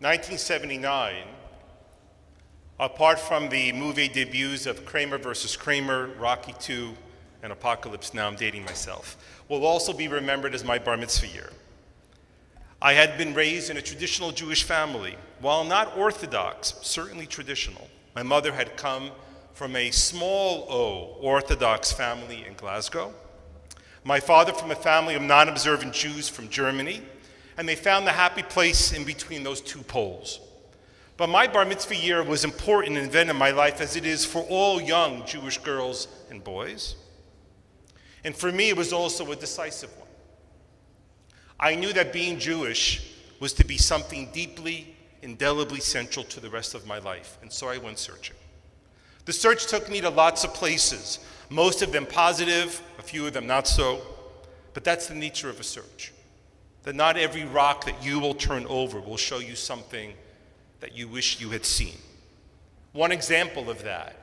1979, apart from the movie debuts of Kramer versus Kramer, Rocky II, and Apocalypse Now, I'm dating myself, will also be remembered as my bar mitzvah year. I had been raised in a traditional Jewish family. While not Orthodox, certainly traditional. My mother had come from a small O Orthodox family in Glasgow. My father from a family of non observant Jews from Germany. And they found the happy place in between those two poles. But my bar mitzvah year was important and event in my life as it is for all young Jewish girls and boys. And for me, it was also a decisive one. I knew that being Jewish was to be something deeply, indelibly central to the rest of my life, and so I went searching. The search took me to lots of places, most of them positive, a few of them not so, but that's the nature of a search. That not every rock that you will turn over will show you something that you wish you had seen. One example of that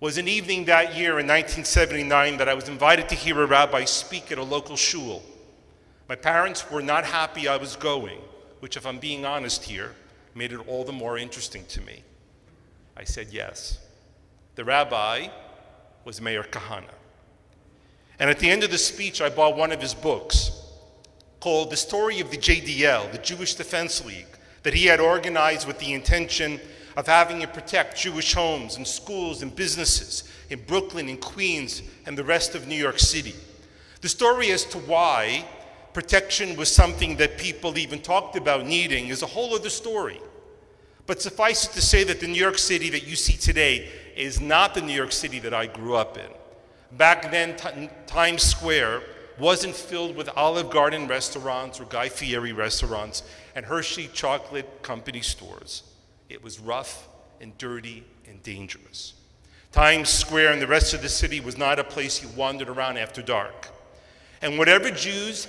was an evening that year in 1979 that I was invited to hear a rabbi speak at a local shul. My parents were not happy I was going, which, if I'm being honest here, made it all the more interesting to me. I said yes. The rabbi was Meir Kahane. And at the end of the speech, I bought one of his books called The Story of the JDL, the Jewish Defense League, that he had organized with the intention of having it protect Jewish homes and schools and businesses in Brooklyn and Queens and the rest of New York City. The story as to why protection was something that people even talked about needing is a whole other story. But suffice it to say that the New York City that you see today is not the New York City that I grew up in. Back then, Times Square wasn't filled with Olive Garden restaurants or Guy Fieri restaurants and Hershey Chocolate Company stores. It was rough and dirty and dangerous. Times Square and the rest of the city was not a place you wandered around after dark. And whatever Jews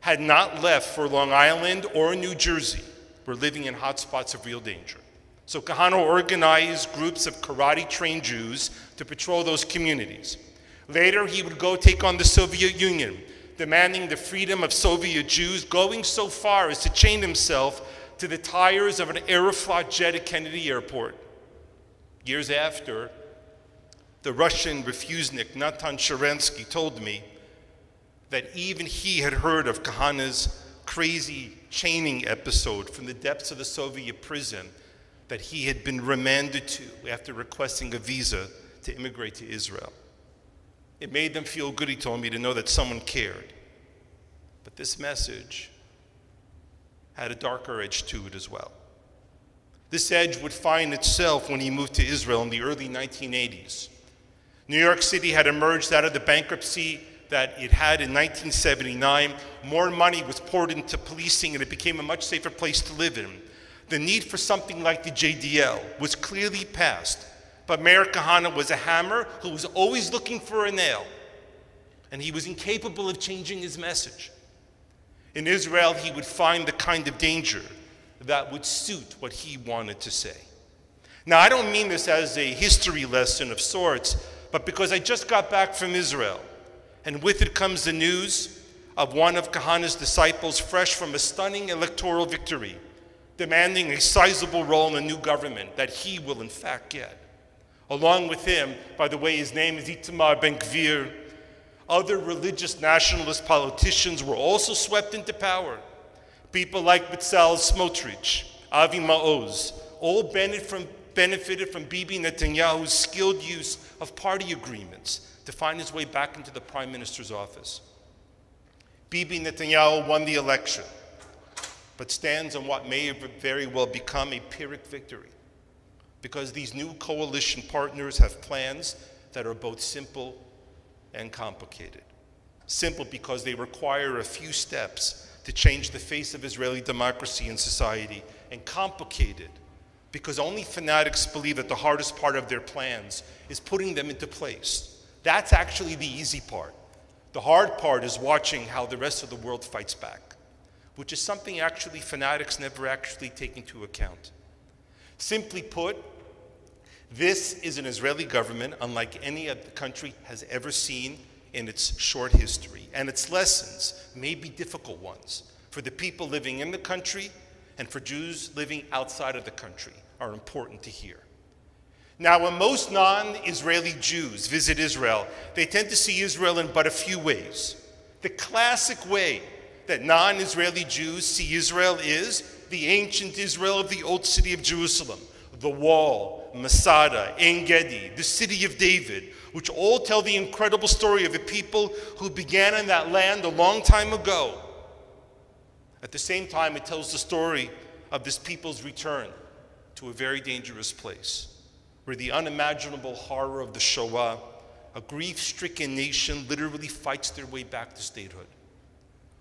had not left for Long Island or New Jersey were living in hotspots of real danger. So Kahane organized groups of karate trained Jews to patrol those communities. Later, he would go take on the Soviet Union, demanding the freedom of Soviet Jews, going so far as to chain himself to the tires of an Aeroflot jet at Kennedy Airport. Years after, the Russian refusenik Natan Sharansky told me that even he had heard of Kahane's crazy chaining episode from the depths of the Soviet prison that he had been remanded to after requesting a visa to immigrate to Israel. It made them feel good, he told me, to know that someone cared. But this message had a darker edge to it as well. This edge would find itself when he moved to Israel in the early 1980s. New York City had emerged out of the bankruptcy that it had in 1979. More money was poured into policing and it became a much safer place to live in. The need for something like the JDL was clearly past, but Meir Kahane was a hammer who was always looking for a nail, and he was incapable of changing his message. In Israel, he would find the kind of danger that would suit what he wanted to say. Now, I don't mean this as a history lesson of sorts, but because I just got back from Israel and with it comes the news of one of Kahane's disciples, fresh from a stunning electoral victory, demanding a sizable role in the new government that he will, in fact, get. Along with him, by the way, his name is Itamar Ben Gvir, other religious nationalist politicians were also swept into power. People like Bezalel Smotrich, Avi Maoz, all benefited from, benefited from Bibi Netanyahu's skilled use of party agreements to find his way back into the prime minister's office. Bibi Netanyahu won the election, but stands on what may very well become a Pyrrhic victory because these new coalition partners have plans that are both simple and complicated. Simple because they require a few steps to change the face of Israeli democracy and society, and complicated because only fanatics believe that the hardest part of their plans is putting them into place. That's actually the easy part. The hard part is watching how the rest of the world fights back, which is something actually fanatics never actually take into account. Simply put, this is an Israeli government unlike any other country has ever seen in its short history, and its lessons may be difficult ones for the people living in the country and for Jews living outside of the country are important to hear. Now, when most non Israeli Jews visit Israel, they tend to see Israel in but a few ways. The classic way that non Israeli Jews see Israel is the ancient Israel of the old city of Jerusalem, the wall, Masada, En Gedi, the city of David, which all tell the incredible story of a people who began in that land a long time ago. At the same time, it tells the story of this people's return to a very dangerous place where the unimaginable horror of the Shoah, a grief stricken nation, literally fights their way back to statehood.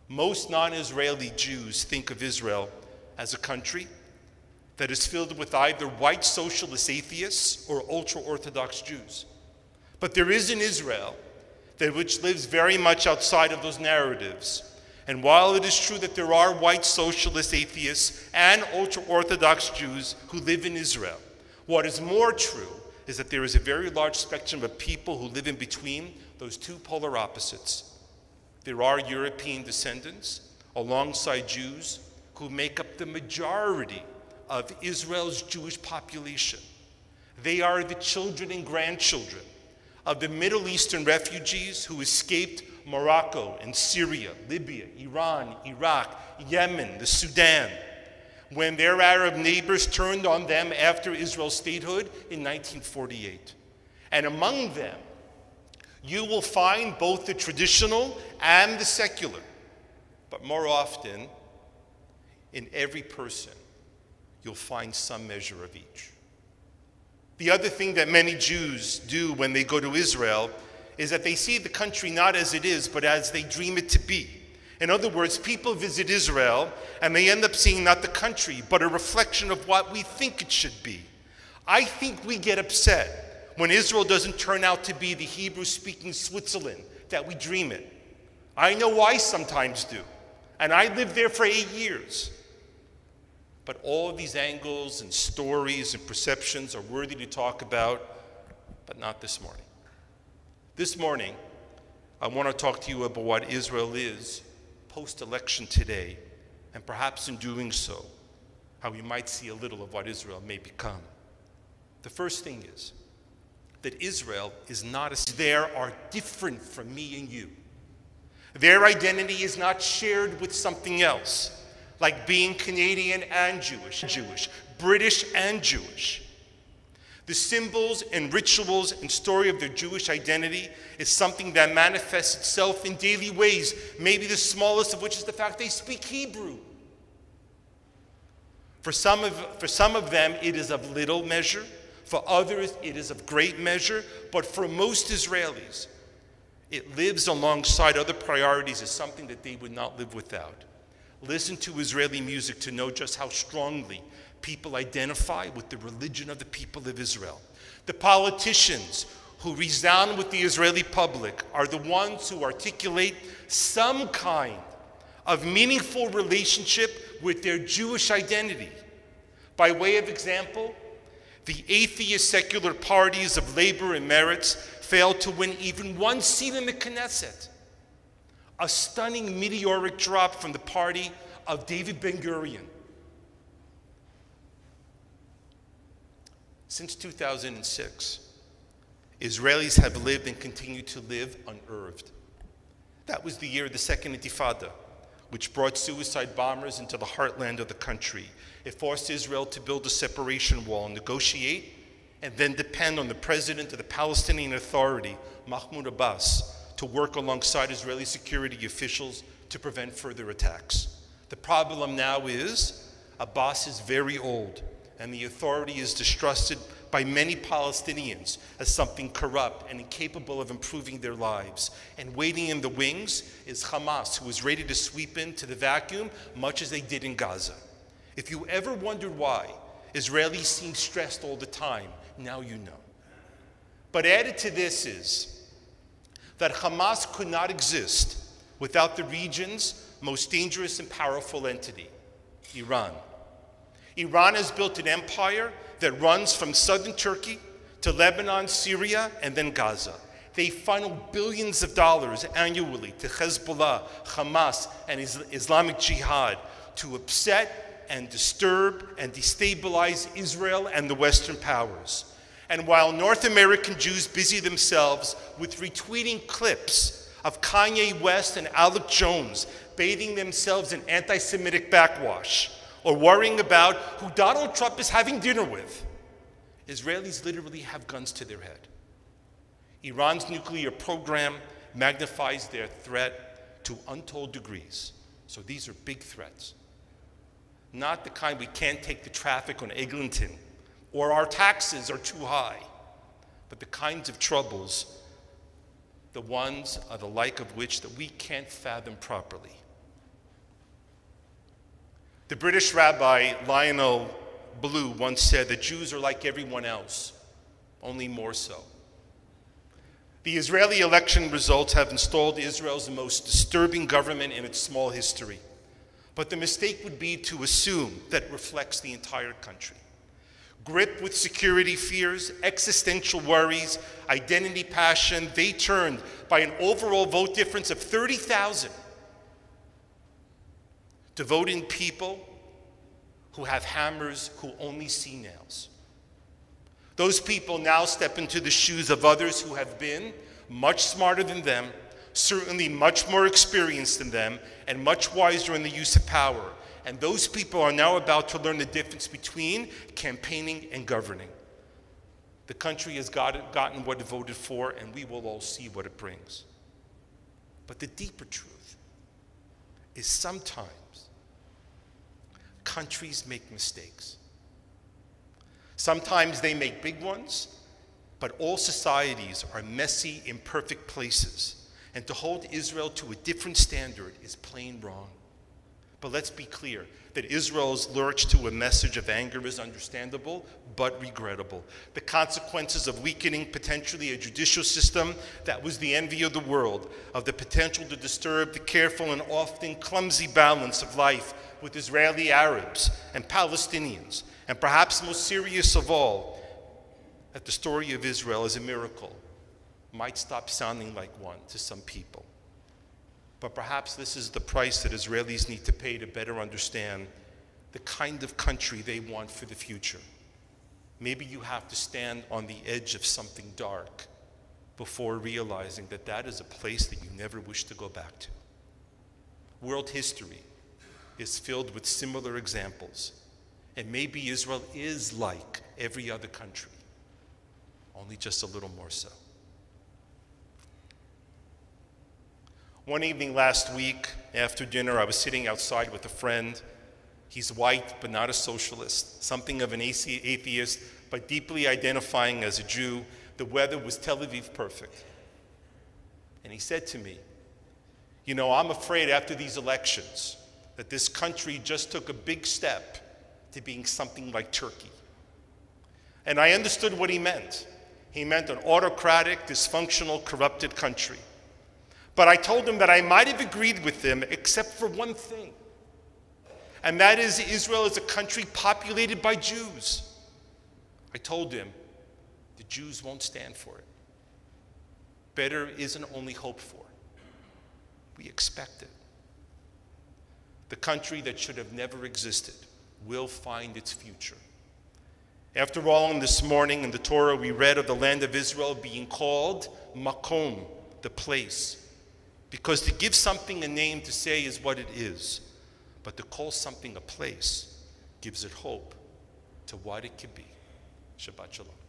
Most non Israeli Jews think of Israel as a country that is filled with either white socialist atheists or ultra Orthodox Jews. But there is an Israel that which lives very much outside of those narratives. And while it is true that there are white socialist atheists and ultra Orthodox Jews who live in Israel, what is more true is that there is a very large spectrum of people who live in between those two polar opposites. There are European descendants alongside Jews who make up the majority of Israel's Jewish population. They are the children and grandchildren of the Middle Eastern refugees who escaped Morocco and Syria, Libya, Iran, Iraq, Yemen, the Sudan when their Arab neighbors turned on them after Israel's statehood in 1948. And among them, you will find both the traditional and the secular, but more often, in every person, you'll find some measure of each. The other thing that many Jews do when they go to Israel is that they see the country not as it is, but as they dream it to be. In other words, people visit Israel and they end up seeing not the country, but a reflection of what we think it should be. I think we get upset when Israel doesn't turn out to be the Hebrew speaking Switzerland that we dream it. I know I sometimes do. And I lived there for eight years. But all of these angles and stories and perceptions are worthy to talk about, but not this morning. This morning, I want to talk to you about what Israel is post election today, and perhaps in doing so, how we might see a little of what Israel may become. The first thing is that Israel is not as there are different from me and you. Their identity is not shared with something else, like being Canadian and Jewish, Jewish, British and Jewish. The symbols and rituals and story of their Jewish identity is something that manifests itself in daily ways, maybe the smallest of which is the fact they speak Hebrew. For some of, for some of them, it is of little measure. For others, it is of great measure. But for most Israelis, it lives alongside other priorities as something that they would not live without. Listen to Israeli music to know just how strongly people identify with the religion of the people of Israel. The politicians who resound with the Israeli public are the ones who articulate some kind of meaningful relationship with their Jewish identity. By way of example, the atheist secular parties of labor and Meretz failed to win even one seat in the Knesset. A stunning meteoric drop from the party of David Ben Gurion. Since 2006, Israelis have lived and continue to live unerved. That was the year of the Second Intifada, which brought suicide bombers into the heartland of the country. It forced Israel to build a separation wall, negotiate, and then depend on the president of the Palestinian Authority, Mahmoud Abbas, to work alongside Israeli security officials to prevent further attacks. The problem now is Abbas is very old and the authority is distrusted by many Palestinians as something corrupt and incapable of improving their lives. And waiting in the wings is Hamas, who is ready to sweep into the vacuum, much as they did in Gaza. If you ever wondered why Israelis seem stressed all the time, now you know. But added to this is that Hamas could not exist without the region's most dangerous and powerful entity, Iran. Iran has built an empire that runs from southern Turkey to Lebanon, Syria, and then Gaza. They funnel billions of dollars annually to Hezbollah, Hamas, and Islamic Jihad to upset and disturb and destabilize Israel and the Western powers. And while North American Jews busy themselves with retweeting clips of Kanye West and Alex Jones bathing themselves in anti Semitic backwash, or worrying about who Donald Trump is having dinner with, Israelis literally have guns to their head. Iran's nuclear program magnifies their threat to untold degrees. So these are big threats. Not the kind we can't take the traffic on Eglinton or our taxes are too high, but the kinds of troubles, the ones are the like of which that we can't fathom properly. The British rabbi Lionel Blue once said that Jews are like everyone else, only more so. The Israeli election results have installed Israel's most disturbing government in its small history. But the mistake would be to assume that reflects the entire country. Gripped with security fears, existential worries, identity passion, they turned by an overall vote difference of 30,000 to vote in people who have hammers who only see nails. Those people now step into the shoes of others who have been much smarter than them, certainly much more experienced than them, and much wiser in the use of power. And those people are now about to learn the difference between campaigning and governing. The country has got gotten what it voted for, and we will all see what it brings. But the deeper truth is sometimes countries make mistakes. Sometimes they make big ones, but all societies are messy, imperfect places. And to hold Israel to a different standard is plain wrong. But let's be clear that Israel's lurch to a message of anger is understandable, but regrettable. The consequences of weakening potentially a judicial system that was the envy of the world, of the potential to disturb the careful and often clumsy balance of life with Israeli Arabs and Palestinians, and perhaps most serious of all, that the story of Israel as a miracle might stop sounding like one to some people. But perhaps this is the price that Israelis need to pay to better understand the kind of country they want for the future. Maybe you have to stand on the edge of something dark before realizing that that is a place that you never wish to go back to. World history is filled with similar examples. And maybe Israel is like every other country, only just a little more so. One evening last week, after dinner, I was sitting outside with a friend. He's white, but not a socialist, something of an atheist, but deeply identifying as a Jew. The weather was Tel Aviv perfect. And he said to me, You know, I'm afraid after these elections, that this country just took a big step to being something like Turkey. And I understood what he meant. He meant an autocratic, dysfunctional, corrupted country. But I told them that I might have agreed with them except for one thing. And that is, Israel is a country populated by Jews. I told them the Jews won't stand for it. Better isn't only hoped for, we expect it. The country that should have never existed will find its future. After all, this morning in the Torah, we read of the land of Israel being called Makom, the place. Because to give something a name to say is what it is, but to call something a place gives it hope to what it could be. Shabbat Shalom.